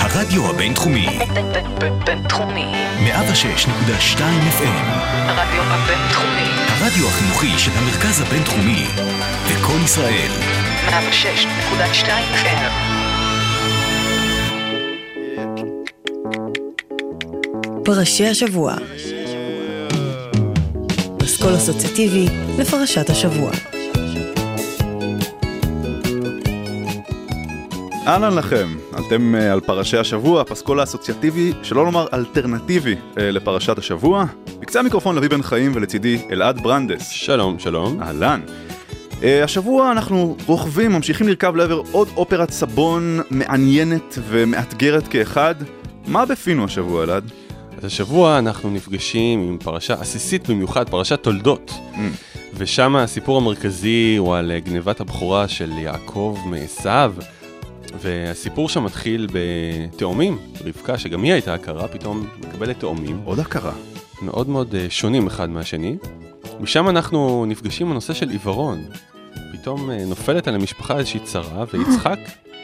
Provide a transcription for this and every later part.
הרדיו הבינתחומי. בינתחומי. 106.2 FM. הרדיו הבינתחומי. הרדיו החינוכי של המרכז הבינתחומי. לקום ישראל. 106.2 FM. פרשי השבוע. פסקול אסוציאטיבי לפרשת השבוע. אהלן לכם, אתם uh, על פרשי השבוע, הפסקול האסוציאטיבי, שלא לומר אלטרנטיבי uh, לפרשת השבוע. בקצה המיקרופון לביא בן חיים ולצידי אלעד ברנדס. שלום, שלום. אהלן. Uh, השבוע אנחנו רוכבים, ממשיכים לרכב לעבר עוד אופרת סבון מעניינת ומאתגרת כאחד. מה בפינו השבוע, אלעד? אז השבוע אנחנו נפגשים עם פרשה עסיסית במיוחד, פרשת תולדות. Mm. ושם הסיפור המרכזי הוא על אה, גנבת הבכורה של יעקב מעשיו. והסיפור שם מתחיל בתאומים, רבקה, שגם היא הייתה הכרה, פתאום מקבלת תאומים. עוד הכרה. מאוד מאוד אה, שונים אחד מהשני. משם אנחנו נפגשים עם הנושא של עיוורון. פתאום אה, נופלת על המשפחה איזושהי צרה, ויצחק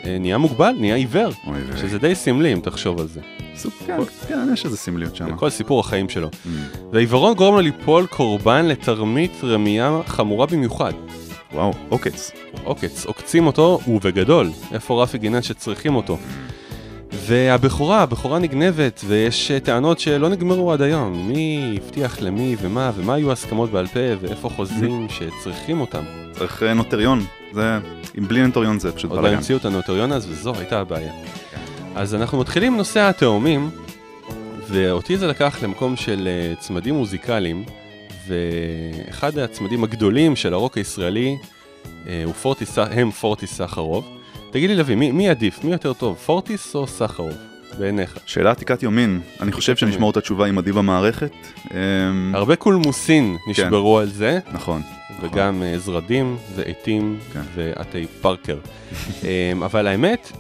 אה, נהיה מוגבל, נהיה עיוור. שזה די סמלי אם תחשוב על זה. כן, כן, יש איזה סמליות שם. בכל סיפור החיים שלו. Mm. והעיוורון גורם לו ליפול קורבן לתרמית רמייה חמורה במיוחד. וואו, עוקץ. עוקץ, עוקצים אותו, ובגדול. איפה רפי גינן שצריכים אותו? והבכורה, הבכורה נגנבת, ויש אה, טענות שלא נגמרו עד היום. מי הבטיח למי ומה, ומה היו ההסכמות בעל פה, ואיפה חוזים שצריכים אותם. צריך אה, נוטריון. זה, אם בלי נוטריון זה פשוט עוד לא בלאגן. המציאו את הנוטריון אז, וזו הייתה הבעיה. אז אנחנו מתחילים נושא התאומים, ואותי זה לקח למקום של אה, צמדים מוזיקליים, ואחד הצמדים הגדולים של הרוק הישראלי אה, הוא פורטיס, הם פורטיס סחרוב. תגיד לי לוי, מי, מי עדיף? מי יותר טוב, פורטיס או סחרוב? בעיניך. שאלה עתיקת יומין, אני חושב שנשמור את התשובה עם עדי במערכת. אמ, הרבה קולמוסין נשברו על זה, נכון. וגם אה, זרדים ועטים כן. ועטי פארקר. אמ, אבל האמת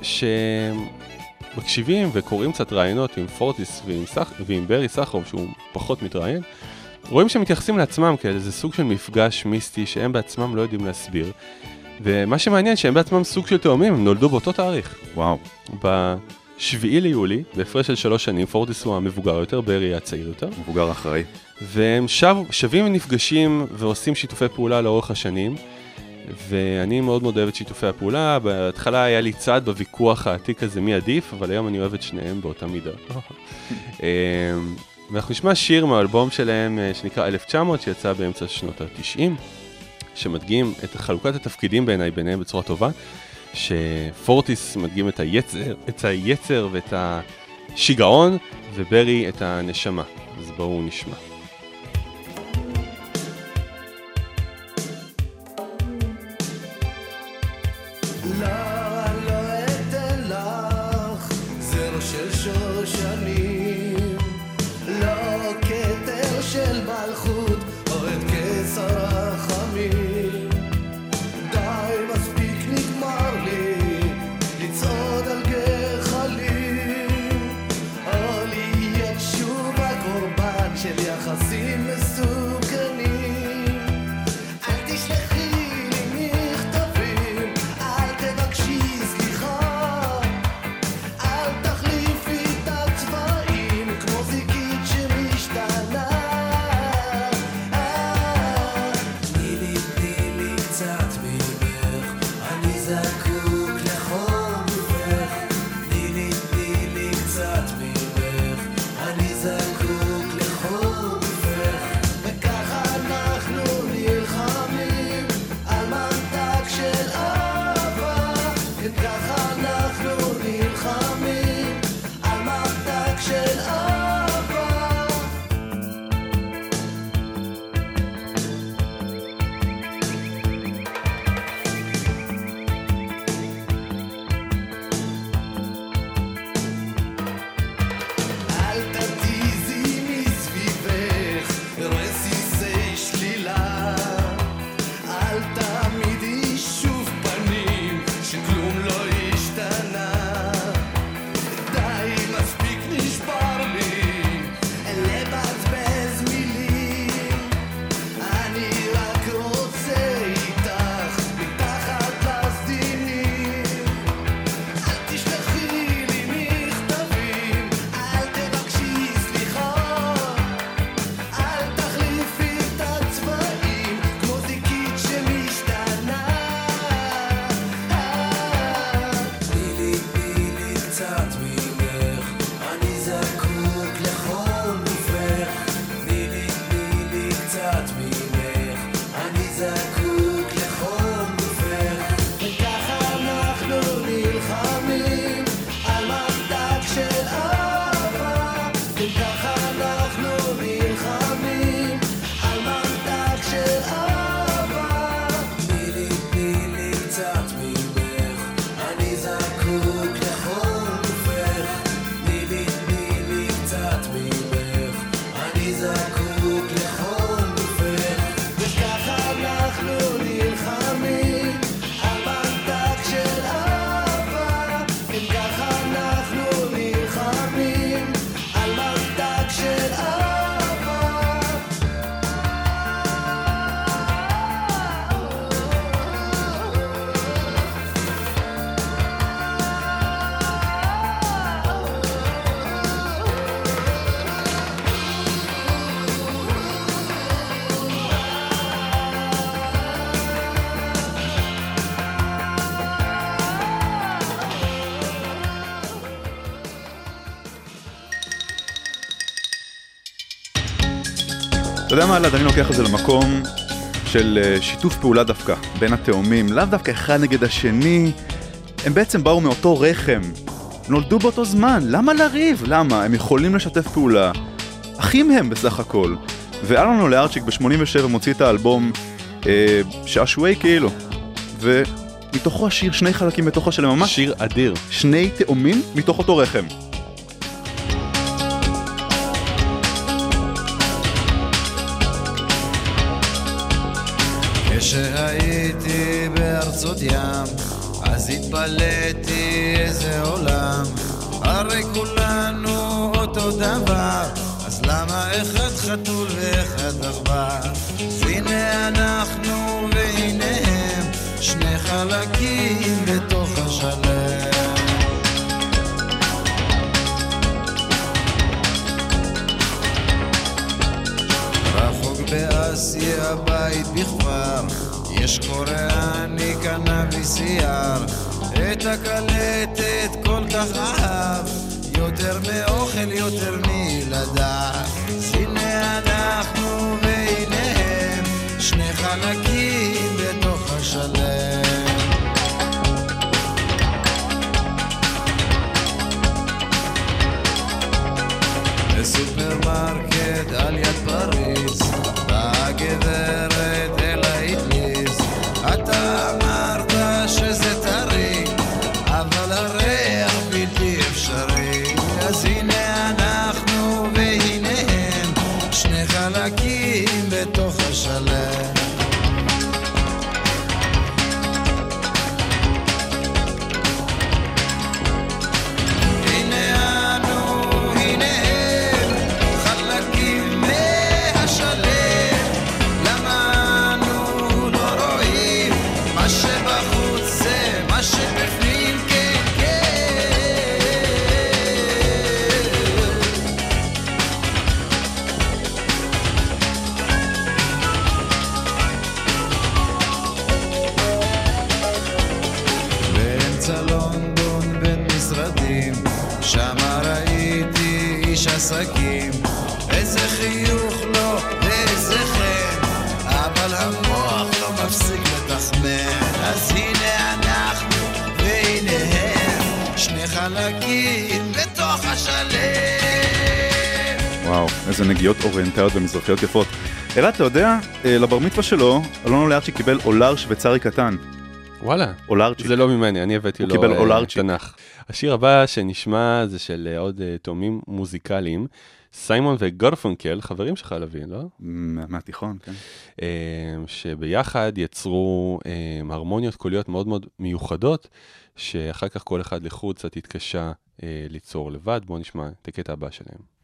שמקשיבים וקוראים קצת ראיונות עם פורטיס ועם, סח... ועם ברי סחרוב, שהוא פחות מתראיין, רואים שהם מתייחסים לעצמם כאל איזה סוג של מפגש מיסטי שהם בעצמם לא יודעים להסביר. ומה שמעניין שהם בעצמם סוג של תאומים, הם נולדו באותו תאריך. וואו. ב-7 ליולי, בהפרש של שלוש שנים, פורטיס הוא המבוגר יותר, ברי הצעיר יותר. מבוגר אחראי. והם שב, שבים ונפגשים ועושים שיתופי פעולה לאורך השנים. ואני מאוד מאוד אוהב את שיתופי הפעולה, בהתחלה היה לי צד בוויכוח העתיק הזה מי עדיף, אבל היום אני אוהב את שניהם באותה מידה. ואנחנו נשמע שיר מהאלבום שלהם אה, שנקרא 1900, שיצא באמצע שנות ה-90, שמדגים את חלוקת התפקידים בעיניי ביניהם בצורה טובה, שפורטיס מדגים את היצר, את היצר ואת השיגעון, וברי את הנשמה. אז בואו נשמע. לא, יודע מה, אלעד, אני לוקח את זה למקום של אה, שיתוף פעולה דווקא בין התאומים, לאו דווקא אחד נגד השני. הם בעצם באו מאותו רחם, נולדו באותו זמן, למה לריב? למה? הם יכולים לשתף פעולה. אחים הם בסך הכל. ואלון לארצ'יק ב-87 מוציא את האלבום אה, שעשועי כאילו. ומתוכו השיר שני חלקים בתוכו של ממש שיר אדיר. שני תאומים מתוך אותו רחם. כשהייתי בארצות ים, אז התפלאתי איזה עולם. הרי כולנו אותו דבר, אז למה אחד חתול ואחד עכבר? הנה אנחנו והנה הם, שני חלקים בתוך באסיה בית בכפר. יש קוריאני קנאביס את הקלטת כל כך אהב. יותר מאוכל יותר אז הנה אנחנו והנה הם שני חלקים בתוך השלם איזה נגיעות אוריינטליות ומזרחיות יפות. אלעד, אתה יודע, אה, לבר מצווה שלו, אלון לארצ'יק קיבל אולר שוויצרי קטן. וואלה. אולרצ'יק. זה לא ממני, אני הבאתי לו קיבל אה, אולרצ'יק. תנ"ך. השיר הבא שנשמע זה של אה, עוד אה, תאומים מוזיקליים, סיימון וגרפונקל, חברים שלך לוין, לא? מה- מהתיכון, כן. אה, שביחד יצרו אה, הרמוניות קוליות מאוד מאוד מיוחדות, שאחר כך כל אחד לחוד קצת התקשה אה, ליצור לבד. בואו נשמע את הקטע הבא שלהם.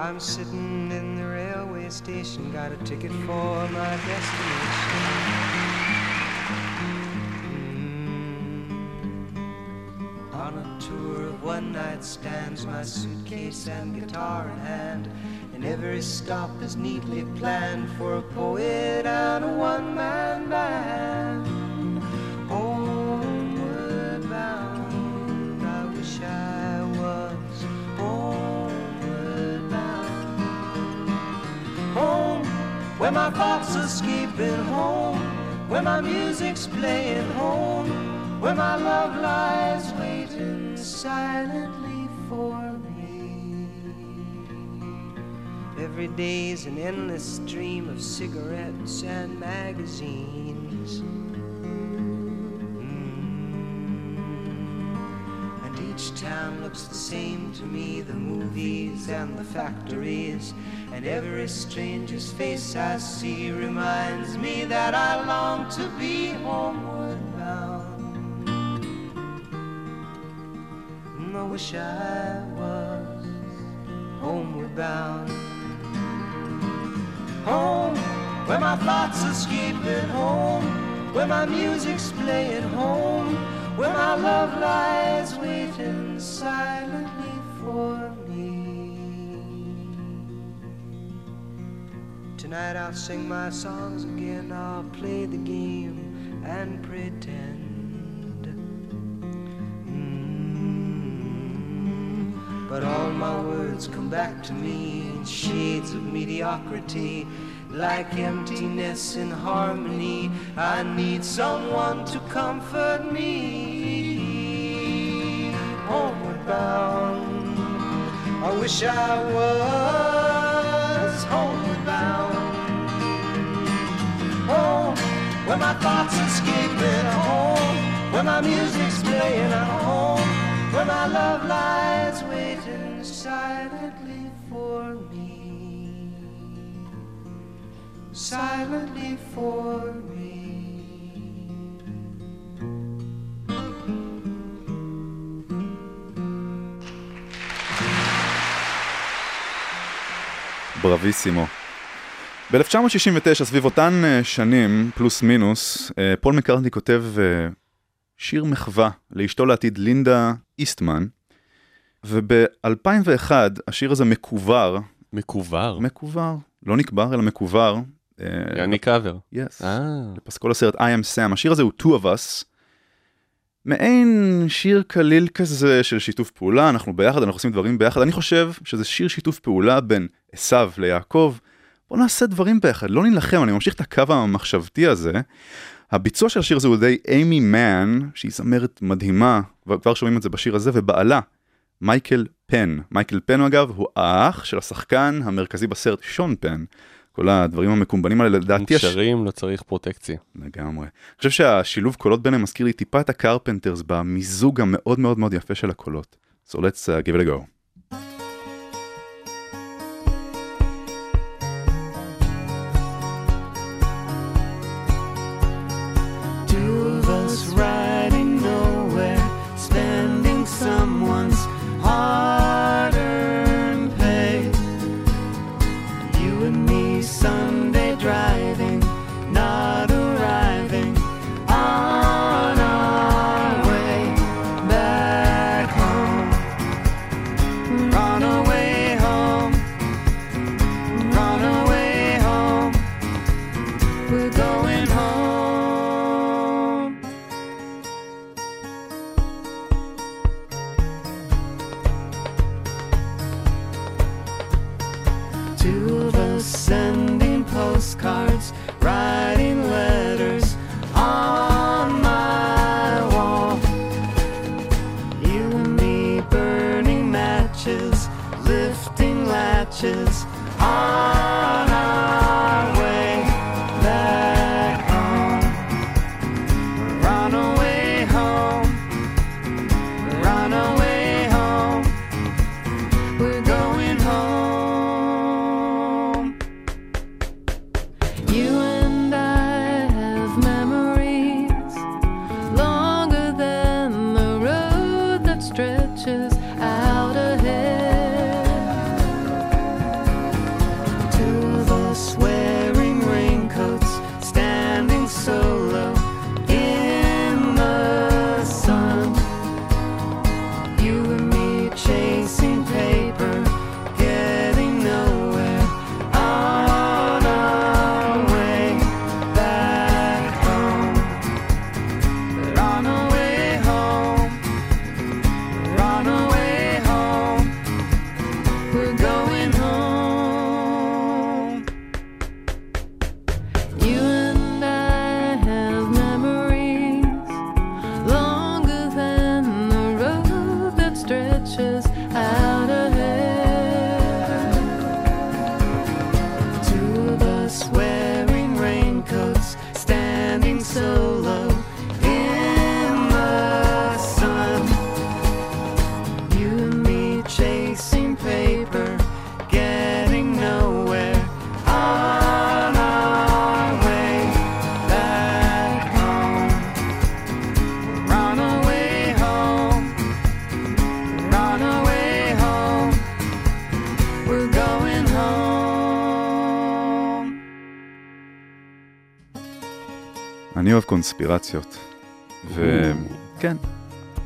I'm sitting in the railway station, got a ticket for my destination. Mm. On a tour of one night stands, my suitcase and guitar in hand. And every stop is neatly planned for a poet and a one man band. Where my thoughts escaping home, where my music's playing home, where my love lies waiting silently for me. Every day's an endless stream of cigarettes and magazines. Each town looks the same to me the movies and the factories. And every stranger's face I see reminds me that I long to be homeward bound. And I wish I was homeward bound. Home, where my thoughts escape at home, where my music's playing home, where my love lies waiting silently for me. Tonight I'll sing my songs again, I'll play the game and pretend. Mm. But all my words come back to me in shades of mediocrity. Like emptiness in harmony, I need someone to comfort me. Homeward bound, I wish I was homeward bound. Home, oh, where my thoughts escaping. Home, where my music's playing. Home, where my love lies waiting silently for me. Silently for me. ברביסימו. ב-1969, סביב אותן אה, שנים, פלוס מינוס, אה, פול מקארטני כותב אה, שיר מחווה לאשתו לעתיד לינדה איסטמן, וב-2001 השיר הזה מקובר, מקובר. מקובר, לא נקבר אלא מקובר. אה, יעני קאבר. Yes. אה, לפסקול הסרט I am Sam, השיר הזה הוא Two of Us. מעין שיר קליל כזה של שיתוף פעולה, אנחנו ביחד, אנחנו עושים דברים ביחד. אני חושב שזה שיר שיתוף פעולה בין עשיו ליעקב. בוא נעשה דברים ביחד, לא נילחם, אני ממשיך את הקו המחשבתי הזה. הביצוע של השיר הזה הוא די אימי מן, שהיא זמרת מדהימה, וכבר שומעים את זה בשיר הזה, ובעלה, מייקל פן. מייקל פן אגב הוא האח של השחקן המרכזי בסרט שון פן. כל הדברים המקומבנים האלה לדעתי הש... קשרים, לא צריך פרוטקציה. לגמרי. אני חושב שהשילוב קולות ביניהם מזכיר לי טיפה את הקרפנטרס במיזוג המאוד מאוד מאוד יפה של הקולות. So let's uh, give it a go. קונספירציות. וכן,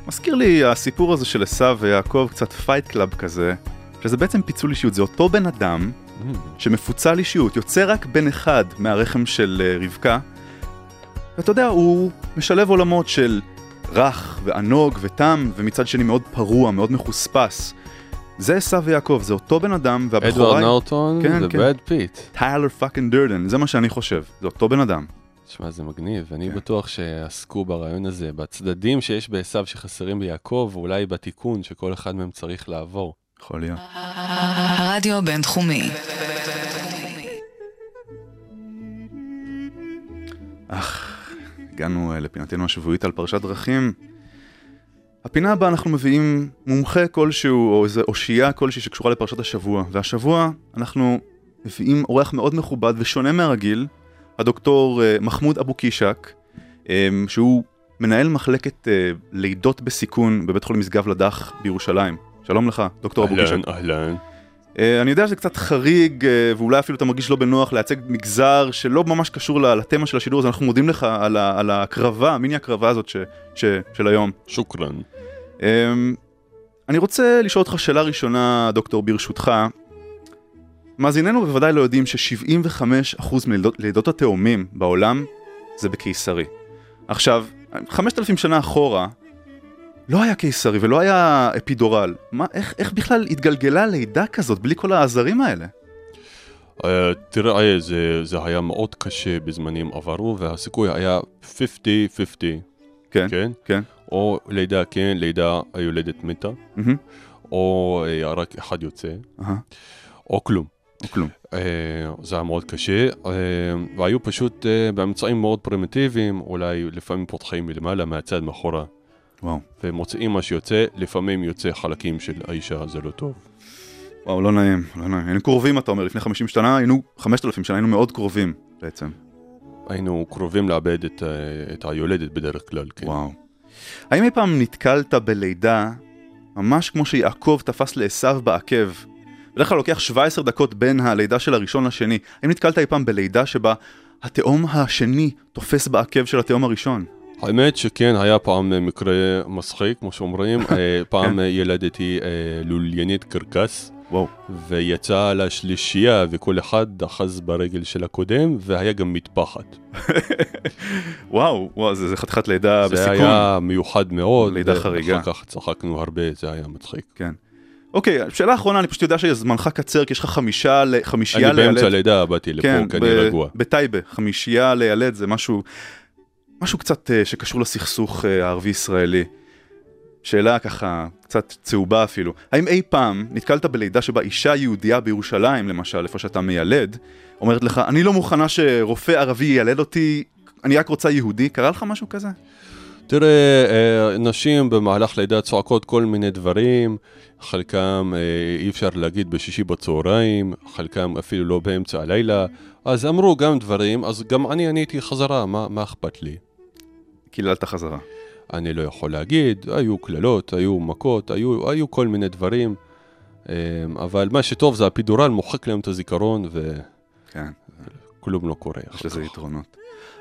מזכיר לי הסיפור הזה של עשיו ויעקב, קצת Fight Club כזה, שזה בעצם פיצול אישיות, זה אותו בן אדם שמפוצל אישיות, יוצא רק בן אחד מהרחם של אה, רבקה, ואתה יודע, הוא משלב עולמות של רך וענוג ותם, ומצד שני מאוד פרוע, מאוד מחוספס. זה עשו ויעקב, זה אותו בן אדם, והבכורה אדוארד נורטון כן, כן. ובראד פיט. טיילר fucking דרדן, זה מה שאני חושב, זה אותו בן אדם. תשמע, זה מגניב, אני כן. בטוח שעסקו ברעיון הזה, בצדדים שיש בעשו שחסרים ביעקב, ואולי בתיקון שכל אחד מהם צריך לעבור. יכול להיות. הרדיו הבינתחומי. אך, הגענו אה, לפינתנו השבועית על פרשת דרכים. הפינה הבאה אנחנו מביאים מומחה כלשהו, או איזה אושייה כלשהי שקשורה לפרשת השבוע. והשבוע אנחנו מביאים אורח מאוד מכובד ושונה מהרגיל, הדוקטור אה, מחמוד אבו קישק, אה, שהוא מנהל מחלקת אה, לידות בסיכון בבית חולים משגב לדח בירושלים. שלום לך, דוקטור אבו קישק. אהלן, אהלן. אה, אני יודע שזה קצת חריג, ואולי אפילו אתה מרגיש לא בנוח לייצג מגזר שלא ממש קשור לתמה של השידור, אז אנחנו מודים לך על, ה- על ההקרבה, המיני הקרבה הזאת ש, ש, של היום. שוכרן. אני רוצה לשאול אותך שאלה ראשונה, דוקטור, ברשותך. מאזיננו בוודאי לא יודעים ש-75% מלידות התאומים בעולם זה בקיסרי. עכשיו, 5,000 שנה אחורה, לא היה קיסרי ולא היה אפידורל. מה, איך, איך בכלל התגלגלה לידה כזאת בלי כל העזרים האלה? אה, תראה, זה, זה היה מאוד קשה בזמנים עברו, והסיכוי היה 50-50, כן, כן? כן. או לידה כן, לידה היולדת מתה, מהמם. או אה, רק אחד יוצא, אהה, או כלום. או כלום. אה, זה היה מאוד קשה, אה, והיו פשוט אה, באמצעים מאוד פרימיטיביים, אולי לפעמים פותחים מלמעלה, מהצד, מאחורה, וואו. ומוצאים מה שיוצא, לפעמים יוצא חלקים של האישה, זה לא טוב. וואו, לא נעים, לא נעים. היינו קרובים, אתה אומר, לפני 50 שנה, היינו 5,000 שנה, היינו מאוד קרובים בעצם. היינו קרובים לאבד את, את היולדת בדרך כלל, כן. וואו. האם אי פעם נתקלת בלידה, ממש כמו שיעקב תפס לעשו בעקב? בדרך כלל לוקח 17 דקות בין הלידה של הראשון לשני. האם נתקלת אי פעם בלידה שבה התאום השני תופס בעקב של התאום הראשון? האמת שכן, היה פעם אה, מקרה מצחיק, כמו שאומרים. אה, פעם אה, ילדתי לוליינית קרקס, וואו. ויצא לשלישייה, וכל אחד אחז ברגל של הקודם, והיה גם מטפחת. וואו, וואו, זה, זה חתיכת לידה זה בסיכון. היה מיוחד מאוד. לידה חריגה. אחר כך צחקנו הרבה, זה היה מצחיק. כן. אוקיי, שאלה אחרונה, אני פשוט יודע שזמנך קצר, כי יש לך חמישה, חמישייה אני באמצע הלידה באתי לפה, כן, כי אני רגוע. בטייבה, חמישייה לילד זה משהו, משהו קצת אה, שקשור לסכסוך אה, הערבי-ישראלי. שאלה ככה, קצת צהובה אפילו. האם אי פעם נתקלת בלידה שבה אישה יהודייה בירושלים, למשל, איפה שאתה מיילד, אומרת לך, אני לא מוכנה שרופא ערבי ילד אותי, אני רק רוצה יהודי? קרה לך משהו כזה? תראה, אה, נשים במהלך לידה צועקות כל מיני דברים, חלקם אה, אי אפשר להגיד בשישי בצהריים, חלקם אפילו לא באמצע הלילה, אז אמרו גם דברים, אז גם אני עניתי חזרה, מה, מה אכפת לי? קיללת חזרה. אני לא יכול להגיד, היו קללות, היו מכות, היו, היו כל מיני דברים, אה, אבל מה שטוב זה הפידורל מוחק להם את הזיכרון וכלום כן, לא קורה. יש לזה. יתרונות.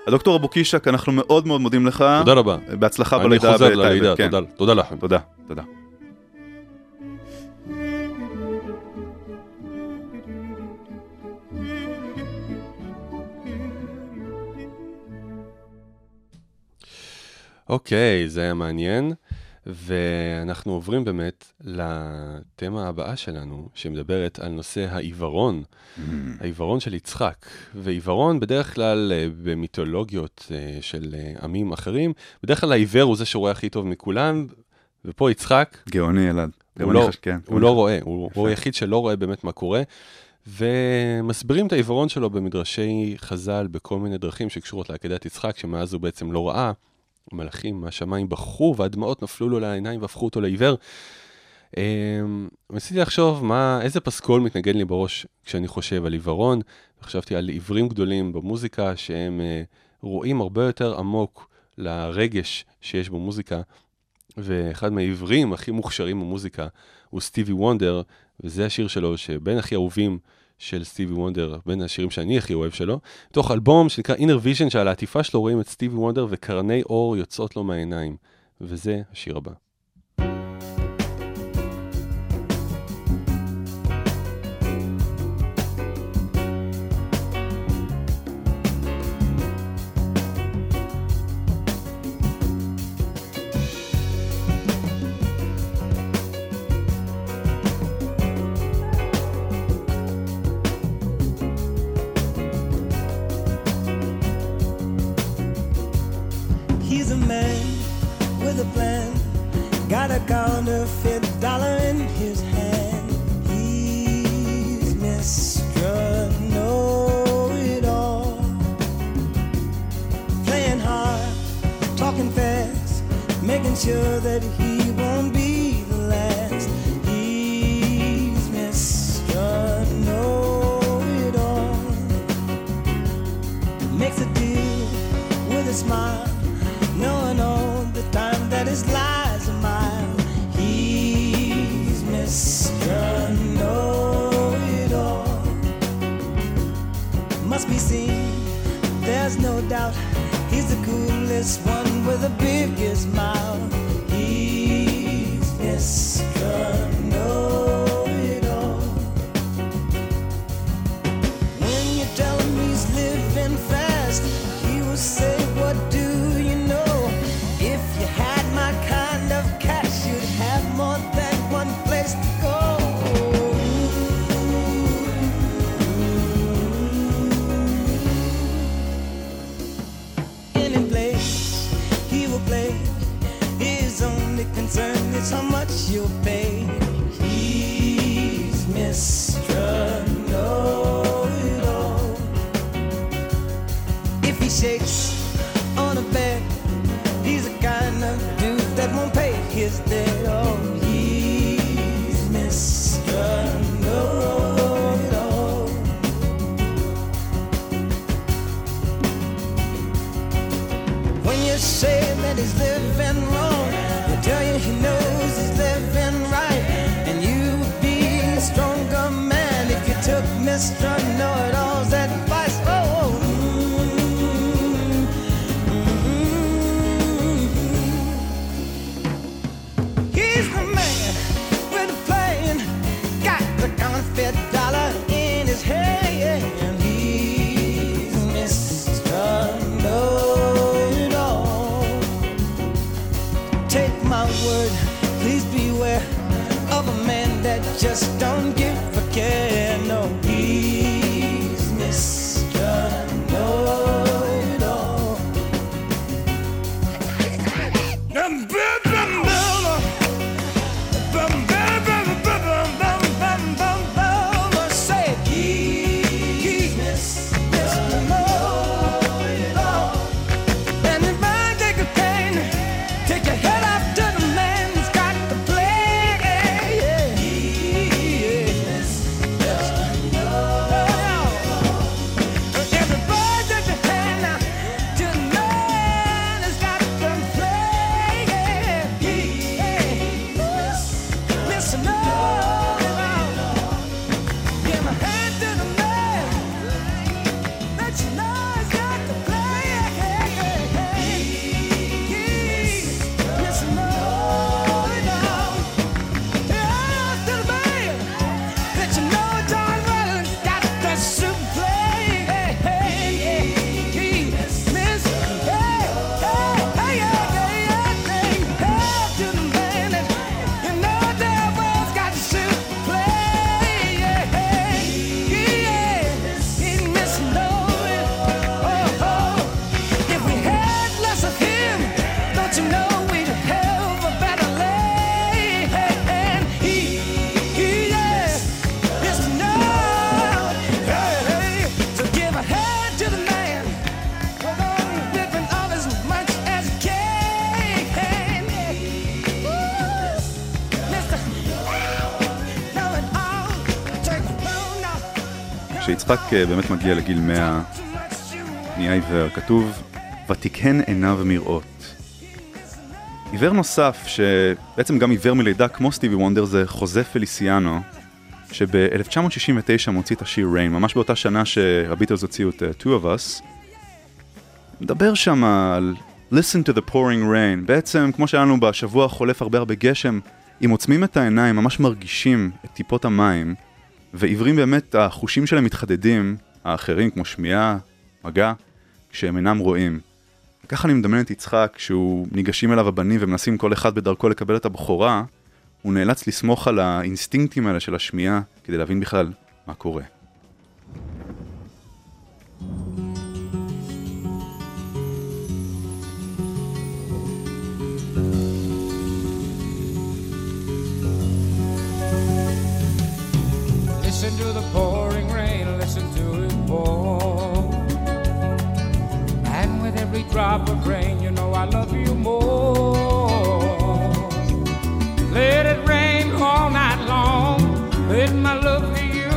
הדוקטור אבו קישק, אנחנו מאוד מאוד מודים לך. תודה רבה. בהצלחה אני בלידה חוזר בטייבה, ללידה, כן. תודה, תודה לכם. תודה, תודה. אוקיי, זה היה מעניין, ואנחנו עוברים באמת לתמה הבאה שלנו, שמדברת על נושא העיוורון, העיוורון של יצחק. ועיוורון בדרך כלל אה, במיתולוגיות אה, של אה, עמים אחרים, בדרך כלל העיוור הוא זה שרואה הכי טוב מכולם, ופה יצחק, גאוני אלעד. הוא לא, חש- כן, הוא לא רואה, הוא, הוא היחיד שלא רואה באמת מה קורה, ומסבירים את העיוורון שלו במדרשי חז"ל בכל מיני דרכים שקשורות לעקדת יצחק, שמאז הוא בעצם לא ראה. מלאכים מהשמיים בכו והדמעות נפלו לו לעיניים והפכו אותו לעיוור. אמ, ניסיתי לחשוב מה, איזה פסקול מתנגן לי בראש כשאני חושב על עיוורון. חשבתי על עיוורים גדולים במוזיקה שהם אה, רואים הרבה יותר עמוק לרגש שיש במוזיקה. ואחד מהעיוורים הכי מוכשרים במוזיקה הוא סטיבי וונדר, וזה השיר שלו שבין הכי אהובים של סטיבי וונדר, בין השירים שאני הכי אוהב שלו, תוך אלבום שנקרא Inner Vision, שעל העטיפה שלו רואים את סטיבי וונדר וקרני אור יוצאות לו מהעיניים. וזה השיר הבא. This one with the biggest mouth. He's yes. just don't give a. הספק אה, באמת מגיע לגיל 100, נהיה עיוור, כתוב, ותקהן עיניו מראות. עיוור נוסף, שבעצם גם עיוור מלידה כמו סטיבי וונדר, זה חוזה פליסיאנו, שב-1969 מוציא את השיר ריין, ממש באותה שנה שהביטלס הוציאו את אה, Two of Us. מדבר שם על listen to the pouring rain, בעצם כמו שהיה לנו בשבוע החולף הרבה הרבה גשם, אם עוצמים את העיניים ממש מרגישים את טיפות המים. ועיוורים באמת, החושים שלהם מתחדדים, האחרים כמו שמיעה, מגע, כשהם אינם רואים. ככה אני מדמיין את יצחק, כשהוא ניגשים אליו הבנים ומנסים כל אחד בדרכו לקבל את הבכורה, הוא נאלץ לסמוך על האינסטינקטים האלה של השמיעה כדי להבין בכלל מה קורה. drop of rain, you know I love you more. Let it rain all night long, let my love for you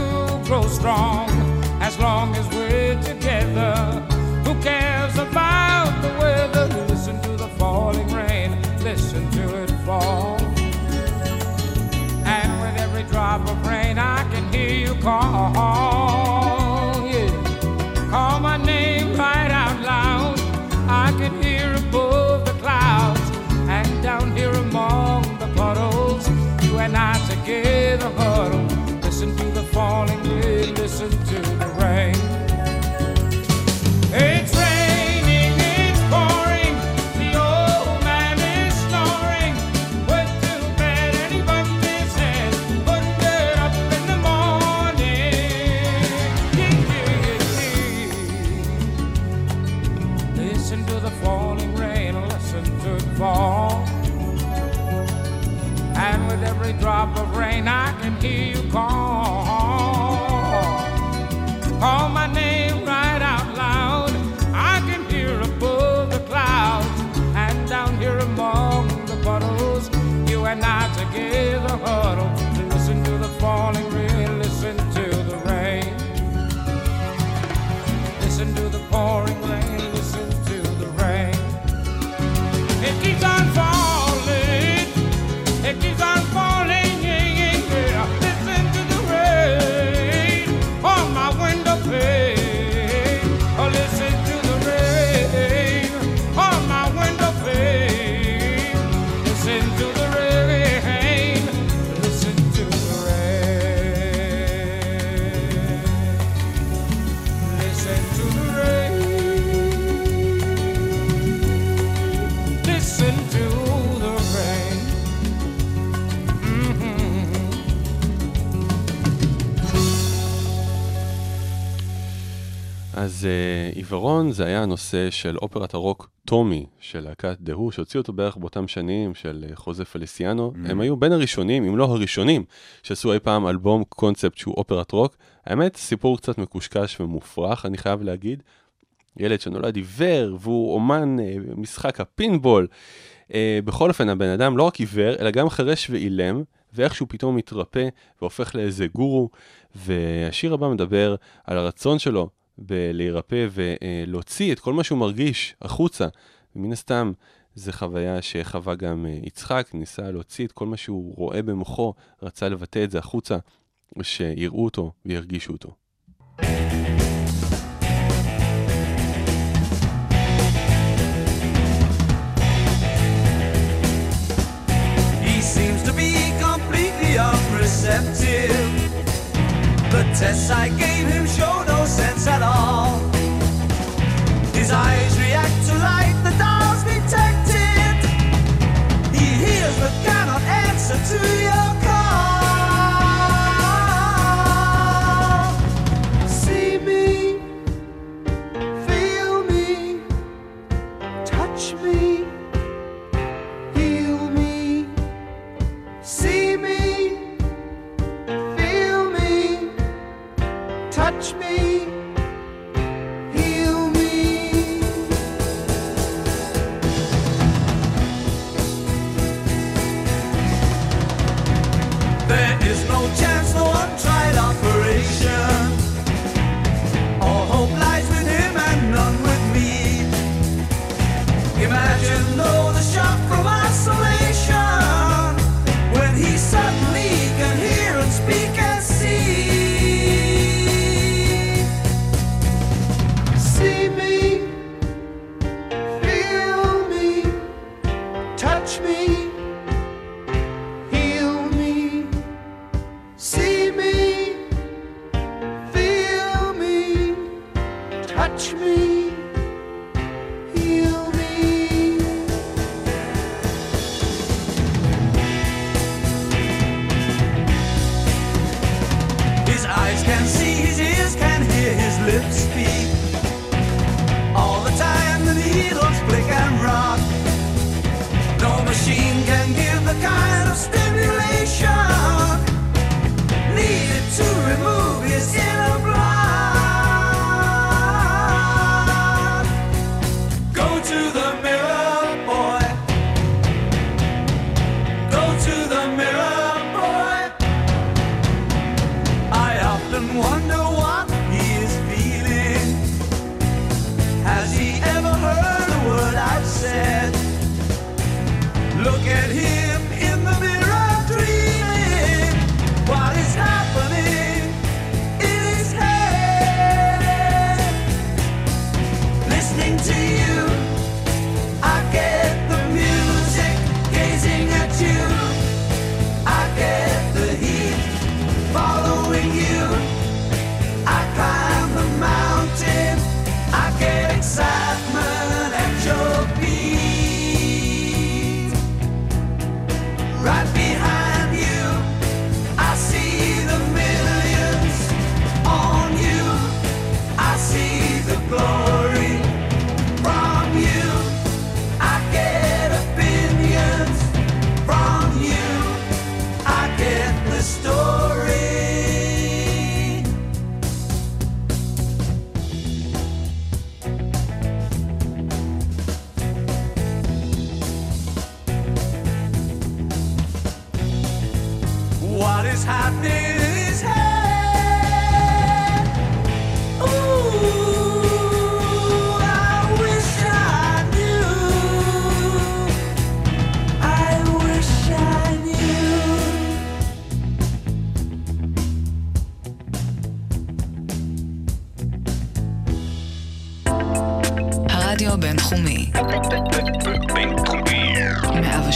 grow strong. As long as we're together, who cares about the weather? Listen to the falling rain, listen to it fall. And with every drop of rain, I can hear you call. gone. אז uh, עיוורון זה היה הנושא של אופרת הרוק טומי של להקת דהו, שהוציאו אותו בערך באותם שנים של uh, חוזה פליסיאנו. Mm. הם היו בין הראשונים, אם לא הראשונים, שעשו אי פעם אלבום קונספט שהוא אופרת רוק. האמת, סיפור קצת מקושקש ומופרך, אני חייב להגיד. ילד שנולד עיוור והוא אומן uh, משחק הפינבול. Uh, בכל אופן, הבן אדם לא רק עיוור, אלא גם חירש ואילם, ואיכשהו פתאום מתרפא והופך לאיזה גורו. והשיר הבא מדבר על הרצון שלו בלהירפא ולהוציא את כל מה שהוא מרגיש החוצה. ומן הסתם, זו חוויה שחווה גם אה, יצחק, ניסה להוציא את כל מה שהוא רואה במוחו, רצה לבטא את זה החוצה, שיראו אותו וירגישו אותו. The tests I gave him show no sense at all. His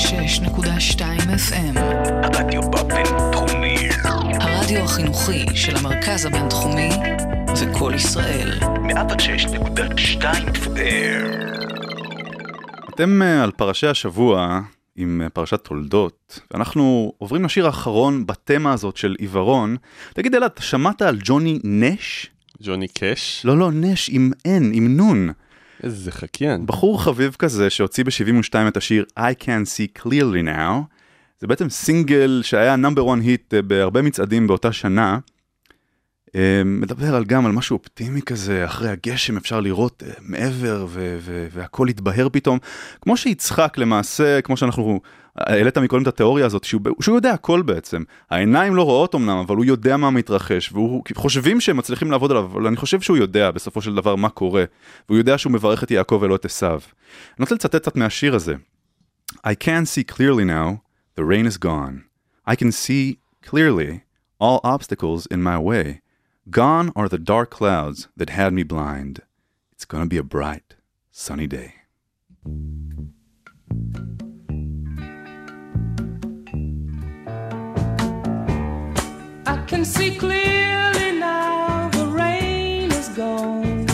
106.2 FM, הרדיו בבינתחומי. הרדיו החינוכי של המרכז הבינתחומי זה קול ישראל. 106.2 FM. אתם אה, על פרשי השבוע עם אה, פרשת תולדות, ואנחנו עוברים לשיר האחרון בתמה הזאת של עיוורון. תגיד אלעד, שמעת על ג'וני נש? ג'וני קאש? לא, לא, נש עם N, עם נון. איזה חקיין. בחור חביב כזה שהוציא ב-72 את השיר I Can See Clearly Now. זה בעצם סינגל שהיה נאמבר 1 היט בהרבה מצעדים באותה שנה. אה, מדבר על גם על משהו אופטימי כזה, אחרי הגשם אפשר לראות אה, מעבר והכל יתבהר פתאום. כמו שיצחק למעשה, כמו שאנחנו, העלית מקודם את התיאוריה הזאת, שהוא, שהוא יודע הכל בעצם. העיניים לא רואות אמנם, אבל הוא יודע מה מתרחש, והוא חושבים שהם מצליחים לעבוד עליו, אבל אני חושב שהוא יודע בסופו של דבר מה קורה, והוא יודע שהוא מברך את יעקב ולא את עשיו. אני רוצה לצטט קצת מהשיר הזה. I can see clearly now, the rain is gone. I can see clearly all obstacles in my way. Gone are the dark clouds that had me blind. It's gonna be a bright, sunny day. Can see clearly now the rain is gone.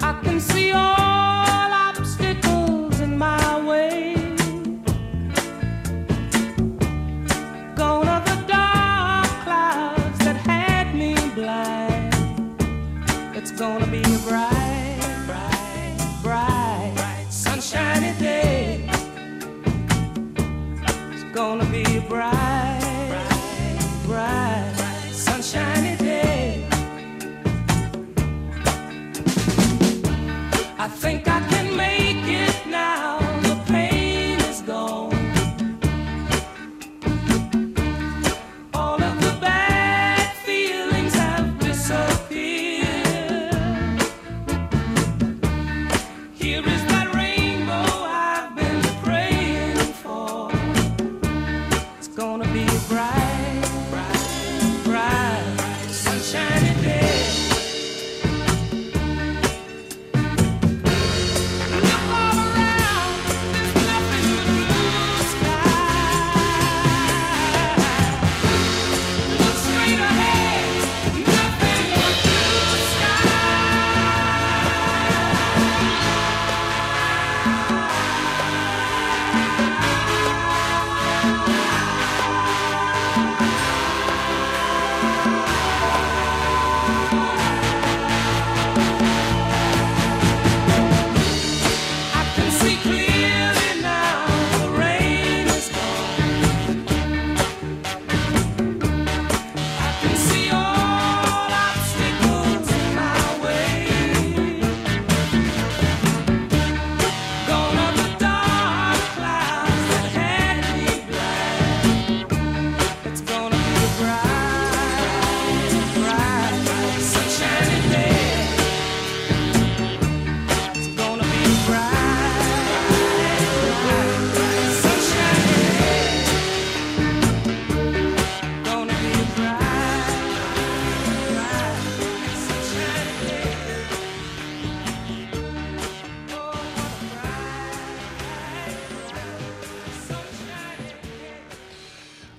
I can see all think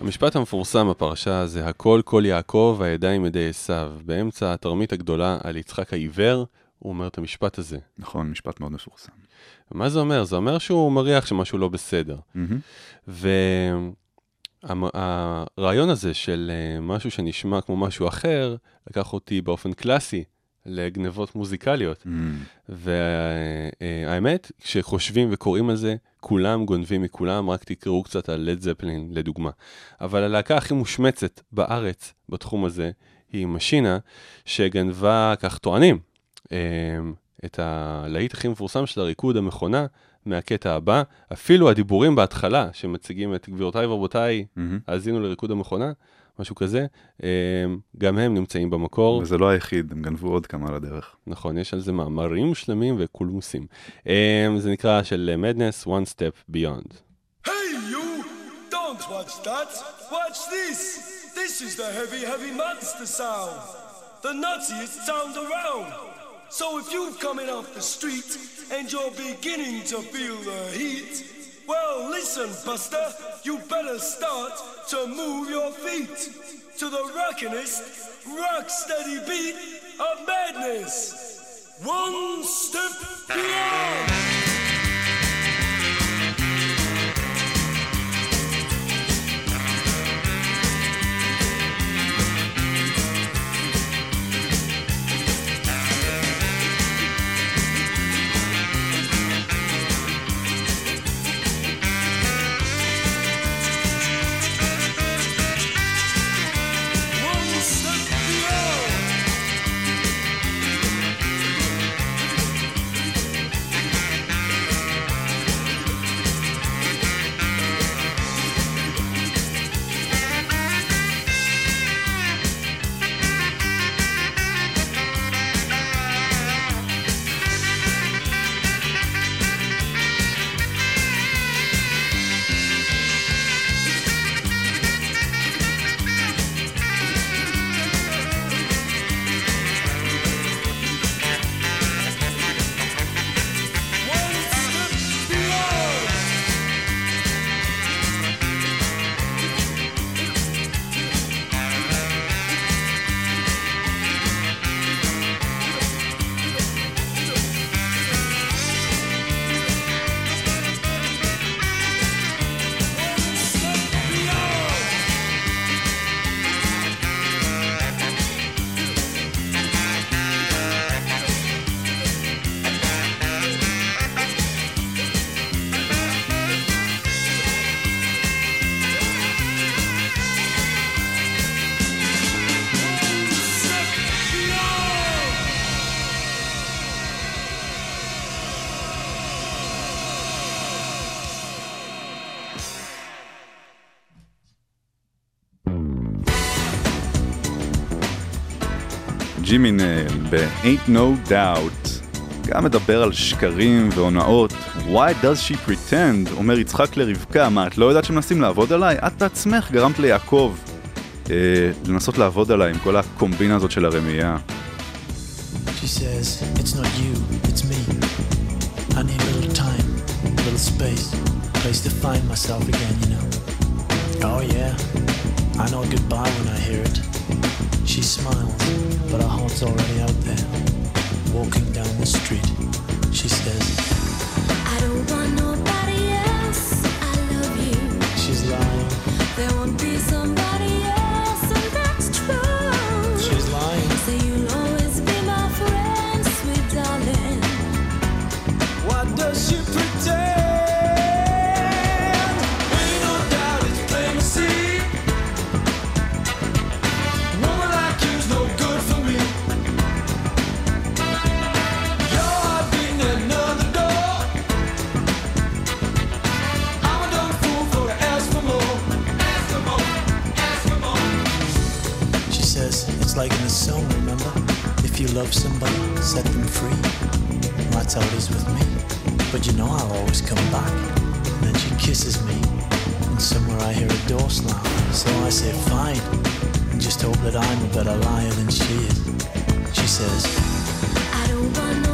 המשפט המפורסם בפרשה זה הכל כל יעקב הידיים ידי עשיו. באמצע התרמית הגדולה על יצחק העיוור, הוא אומר את המשפט הזה. נכון, משפט מאוד מפורסם. מה זה אומר? זה אומר שהוא מריח שמשהו לא בסדר. מהמם. והרעיון הזה של אה, משהו שנשמע כמו משהו אחר, לקח אותי באופן קלאסי לגנבות מוזיקליות. מהמם. והאמת, כשחושבים וקוראים על זה, כולם גונבים מכולם, רק תקראו קצת על לד זפלין לדוגמה. אבל הלהקה הכי מושמצת בארץ בתחום הזה היא משינה, שגנבה, כך טוענים, אה, את הלהיט הכי מפורסם של הריקוד המכונה מהקטע הבא. אפילו הדיבורים בהתחלה, שמציגים את גבירותיי ורבותיי, מהמם. האזינו לריקוד המכונה, משהו כזה, אה, גם הם נמצאים במקור. וזה לא היחיד, הם גנבו עוד כמה על הדרך. נכון, יש על זה מאמרים שלמים וקולמוסים. אה, זה נקרא של מדנס, One Step Beyond. Hey, you! Don't watch that! Watch this! This is the heavy, heavy monster sound! The nuttiest sound around! So if you're coming off the street and you're beginning to feel the heat, well, listen, Buster, you better start to move your feet to the rockinest, rock steady beat of madness! One step beyond! ג'ימי נל ב-Ain't No Doubt גם מדבר על שקרים והונאות. Why does she pretend? אומר יצחק לרבקה, מה את לא יודעת שמנסים לעבוד עליי? את בעצמך גרמת ליעקב אה, לנסות לעבוד עליי עם כל הקומבינה הזאת של הרמייה. She says, It's not you, it's me. I need a little time, a little space, place to find myself again, you know. Oh, yeah, I know goodbye when I hear it. She smiles, but her heart's already out there. Walking down the street, she says, I don't want nobody love somebody, set them free. Well, that's how it is with me. But you know I'll always come back. And then she kisses me. And somewhere I hear a door slam. So I say, Fine. And just hope that I'm a better liar than she is. She says, I don't want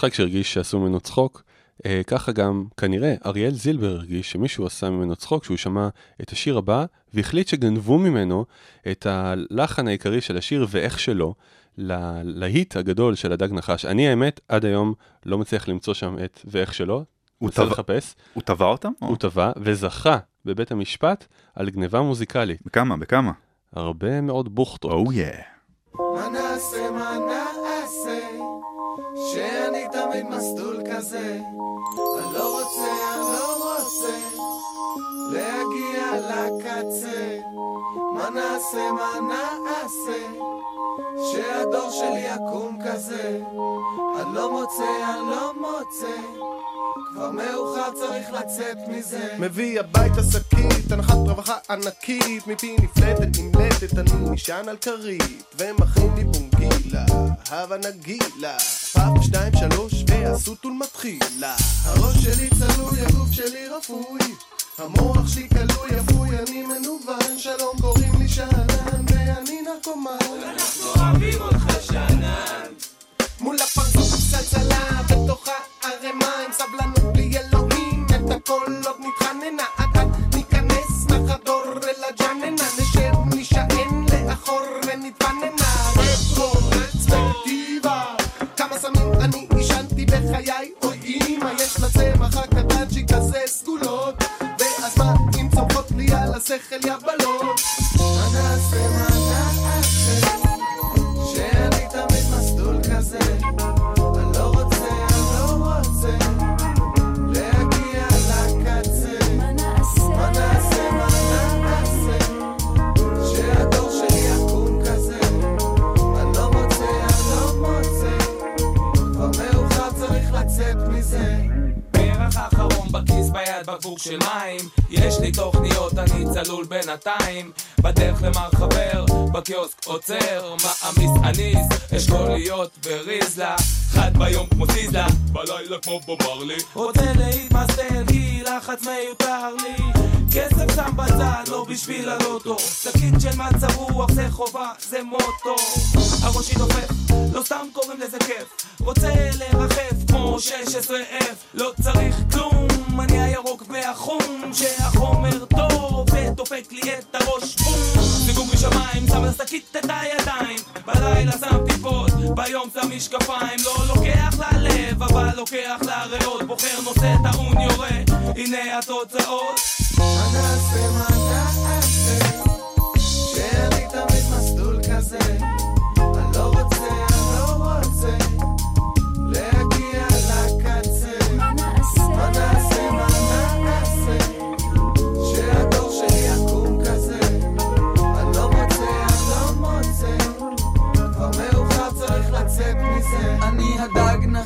יצחק שהרגיש שעשו ממנו צחוק, אה, ככה גם כנראה אריאל זילבר הרגיש שמישהו עשה ממנו צחוק כשהוא שמע את השיר הבא, והחליט שגנבו ממנו את הלחן העיקרי של השיר ואיך שלא, ללהיט הגדול של הדג נחש. אני האמת, עד היום לא מצליח למצוא שם את ואיך שלא. הוא טבע- לחפש. הוא תבע אותם? הוא תבע, וזכה בבית המשפט על גניבה מוזיקלית. בכמה? בכמה? הרבה מאוד בוכטות. Oh yeah. מה נעשה, מה נעשה, שאני תמיד מסלול כזה. אני לא רוצה, אני לא רוצה, להגיע לקצה. מה נעשה, מה נעשה, שהדור שלי יקום כזה. אני לא מוצא, אני לא מוצא, כבר מאוחר צריך לצאת מזה. מביא הביתה שקית, הנחת רווחה ענקית, מפי נפלטת נמלטת, אני נשען על כרית, ומכין לי בונגילה, הבה נגילה, פעם שתיים שלוש, והסוטול מתחילה. הראש שלי צלוי, הגוף שלי רפוי, המוח שלי כלוי, אפוי, אני מנוון, שלום קוראים לי שאנן, ואני נרקומן. אנחנו אוהבים אותך שאנן. מול הפרצוף צלצלה בתוך הערימה עם סבלנות בלי אלוהים את הכל עוד נתחננה עד עד ניכנס נחדור אל הג'ננה נשב סמים אני עישנתי בחיי אוי אמא יש לצמח הקטנצ'י כזה סגולות. ואז מה אם צומחות לי על השכל יבלות? מה נעשה בקבוק של מים. יש לי תוכניות אני צלול בינתיים. בדרך למר חבר בקיוסק עוצר. מעמיס אניס אשכוליות וריזלה. חד ביום כמו סיזלה בלילה כמו בומרלי. רוצה להתמסטל כי לחץ מיותר לי. כסף שם בצד לא בשביל הלוטו. שקית של מצב רוח זה חובה זה מוטו. הראשי דופק לא סתם קוראים לזה כיף. רוצה לרחף כמו 16F לא צריך כלום אני הירוק והחום שהחומר טוב ודופק לי את הראש בום! סיבוב משמיים שם על שקית את הידיים. בלילה שם טיפות ביום שם משקפיים. לא לוקח ללב אבל לוקח לריאות. בוחר נושא טעון יורה. הנה התוצאות. מה נעשה, מה נעשה? שאני תמיד מסלול כזה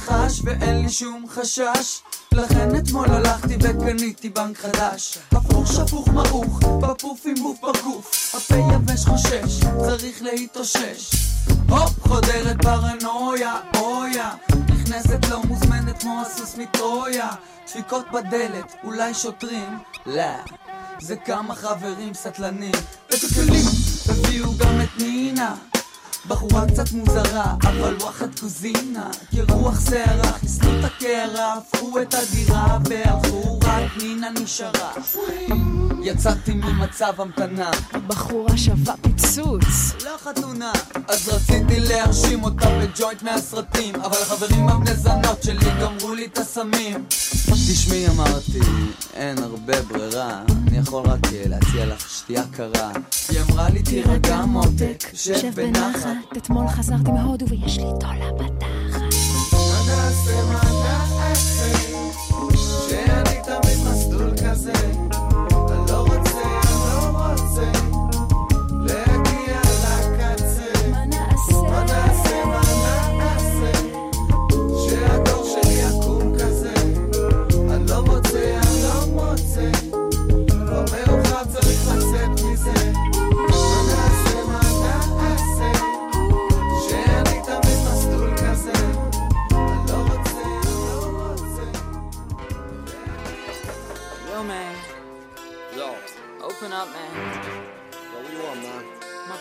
נחש ואין לי שום חשש. לכן אתמול הלכתי וקניתי בנק חדש. הפוך שפוך מעוך, בפוף עם בוף בגוף. הפה יבש חושש, צריך להתאושש. הופ, חודרת פרנויה, אויה. נכנסת לא מוזמנת כמו הסוס מטרויה. דפיקות בדלת, אולי שוטרים? לא. זה כמה חברים סטלנים. ותוקלים, תביאו גם את נינה בחורה קצת מוזרה, אבל וואחד קוזינה. כרוח שערה, חיסלו את הקערה, הפכו את הדירה והלכו, רק נינה נשארה. יצאתי ממצב המתנה. בחורה שווה פיצוץ. לא חתונה. אז רציתי להרשים אותה בג'וינט מהסרטים אבל החברים הבני זונות שלי גמרו לי את הסמים תשמעי אמרתי, אין הרבה ברירה אני יכול רק אה, להציע לך שתייה קרה. היא אמרה לי תירגע מותק, שב בנחת. אתמול חזרתי מהודו ויש לי דולה בתחת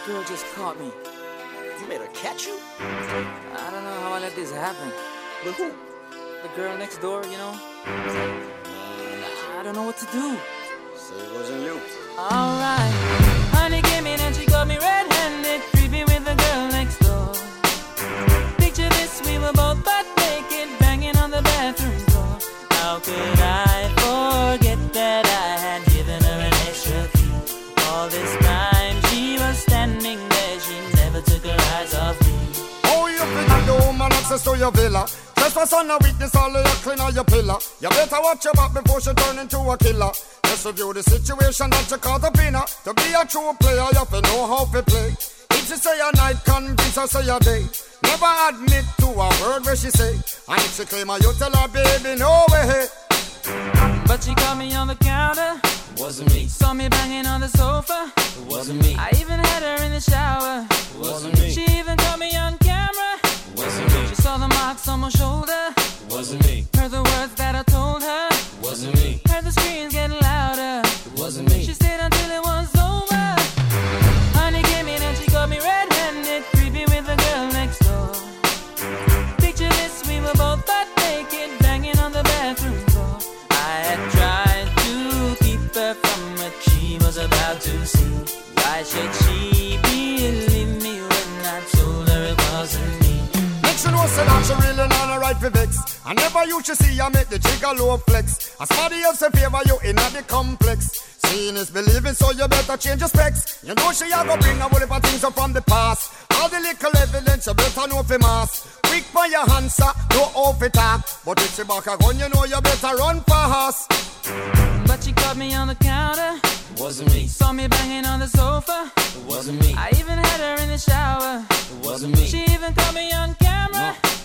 girl just caught me. You made her catch you? I don't know how I let this happen. With who? The girl next door, you know? I don't know what to do. Say it wasn't you. Alright. Honey came in and she got me red-handed, creepy with the girl next door. Picture this, we were both butt naked, banging on the bathroom door. How could I access to your villa. Trespass on a witness, all of your clean on your pillar. You better watch your back before she turn into a killer. Just review the situation that you call the winner. To be a true player, you have to know how to play. If she say a night, convince her say a day. Never admit to a word where she say. And if she claim her, you tell her, baby, no way. But she caught me on the counter. Wasn't me. Saw me banging on the sofa. It wasn't me. I even had her in the shower. It wasn't me. She even caught me on camera. It wasn't me. She saw the marks on my shoulder. It wasn't me. Heard the words that I told her. It wasn't me. Heard the screams getting louder. It wasn't me. She stayed until it was over. Honey came in and she got me red-handed, creepy with the girl next door. Picture this, we were both Make she that she really not a right for vex. I never used to see her make the jigger low flex. As somebody else in favor you in the complex. Seeing is believing, so you better change your specs. You know she a go bring a whole heap of things up from the past. All the little evidence you better know for mass. Quick for your answer, no off it talk. But if she back a gun, you know you better run fast. But she caught me on the counter. It wasn't me. Saw me banging on the sofa. It wasn't me. I even had her in the shower. It wasn't me. She even caught me on camera. It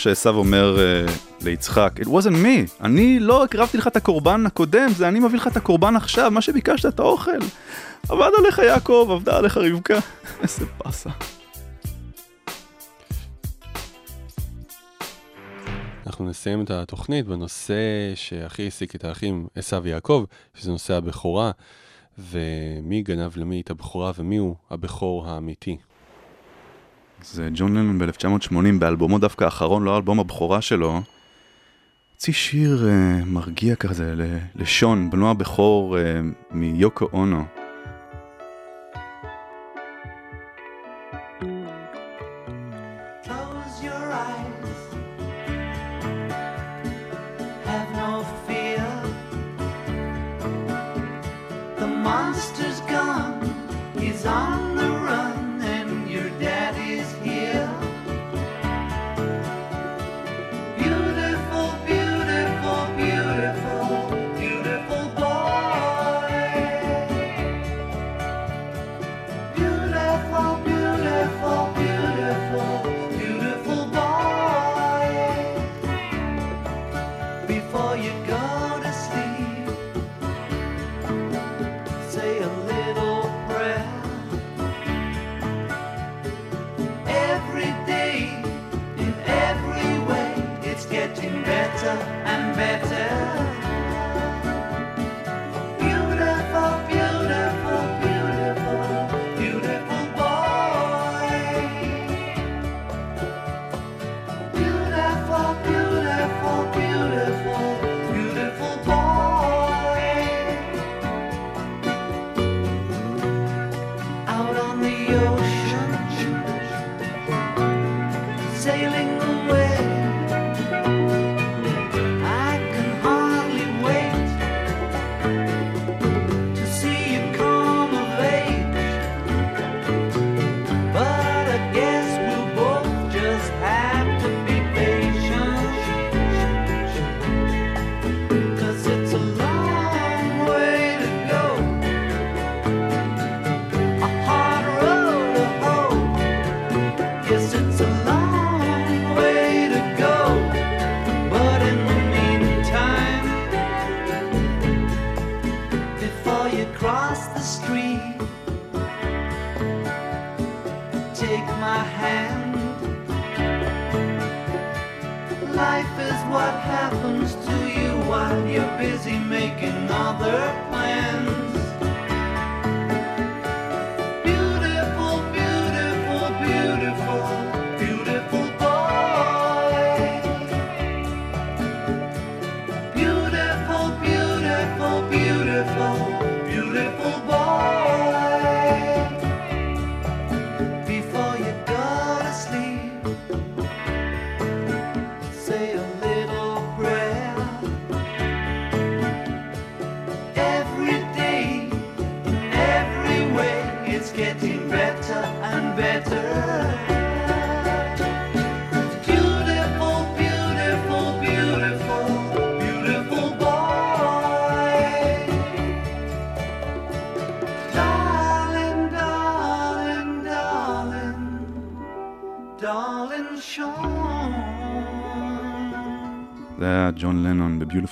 שעשו אומר uh, ליצחק, it wasn't me, אני לא הקרבתי לך את הקורבן הקודם, זה אני מביא לך את הקורבן עכשיו, מה שביקשת, את האוכל. עבד עליך יעקב, עבדה עליך רבקה, איזה באסה. אנחנו נסיים את התוכנית בנושא שהכי העסיק את האחים עשו ויעקב, שזה נושא הבכורה, ומי גנב למי את הבכורה ומי הוא הבכור האמיתי. זה ג'ון לנון ב-1980, באלבומו דווקא האחרון, לא אלבום הבכורה שלו, הוציא שיר uh, מרגיע כזה לשון, בנו הבכור uh, מיוקו אונו.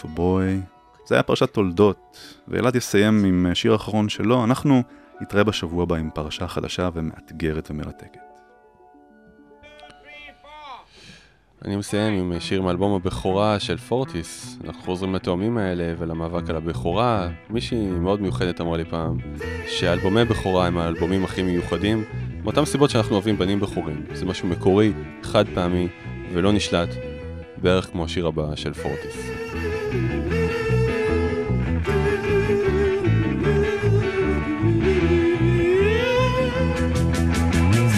לנון ב-Beautiful Boy. זה היה פרשת תולדות, ואלעד יסיים עם שיר אחרון שלו. אנחנו נתראה בשבוע הבא עם פרשה חדשה ומאתגרת ומרתקת. אני מסיים עם שיר מאלבום הבכורה של פורטיס. אנחנו חוזרים לתאומים האלה ולמאבק על הבכורה. מישהי מאוד מיוחדת אמרה לי פעם, שאלבומי בכורה הם האלבומים הכי מיוחדים, מאותן סיבות שאנחנו אוהבים בנים בכורים. זה משהו מקורי, חד פעמי ולא נשלט, בערך כמו השיר הבא של פורטיס.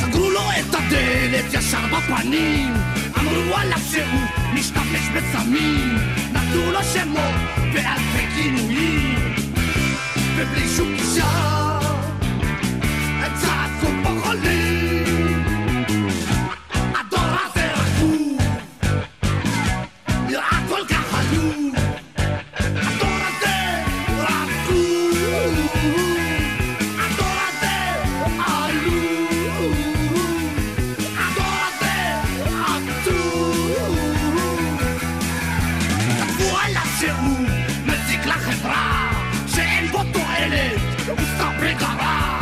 סגרו לו את הדלת ישר בפנים. אמרו עליו שהוא משתמש בסמים. נתנו לו שמות ואלפי כינויים. ובלי שום גישה צעקו פה חולים עליו שהוא מזיק לחברה שאין בו תועלת הוא סתם בגרה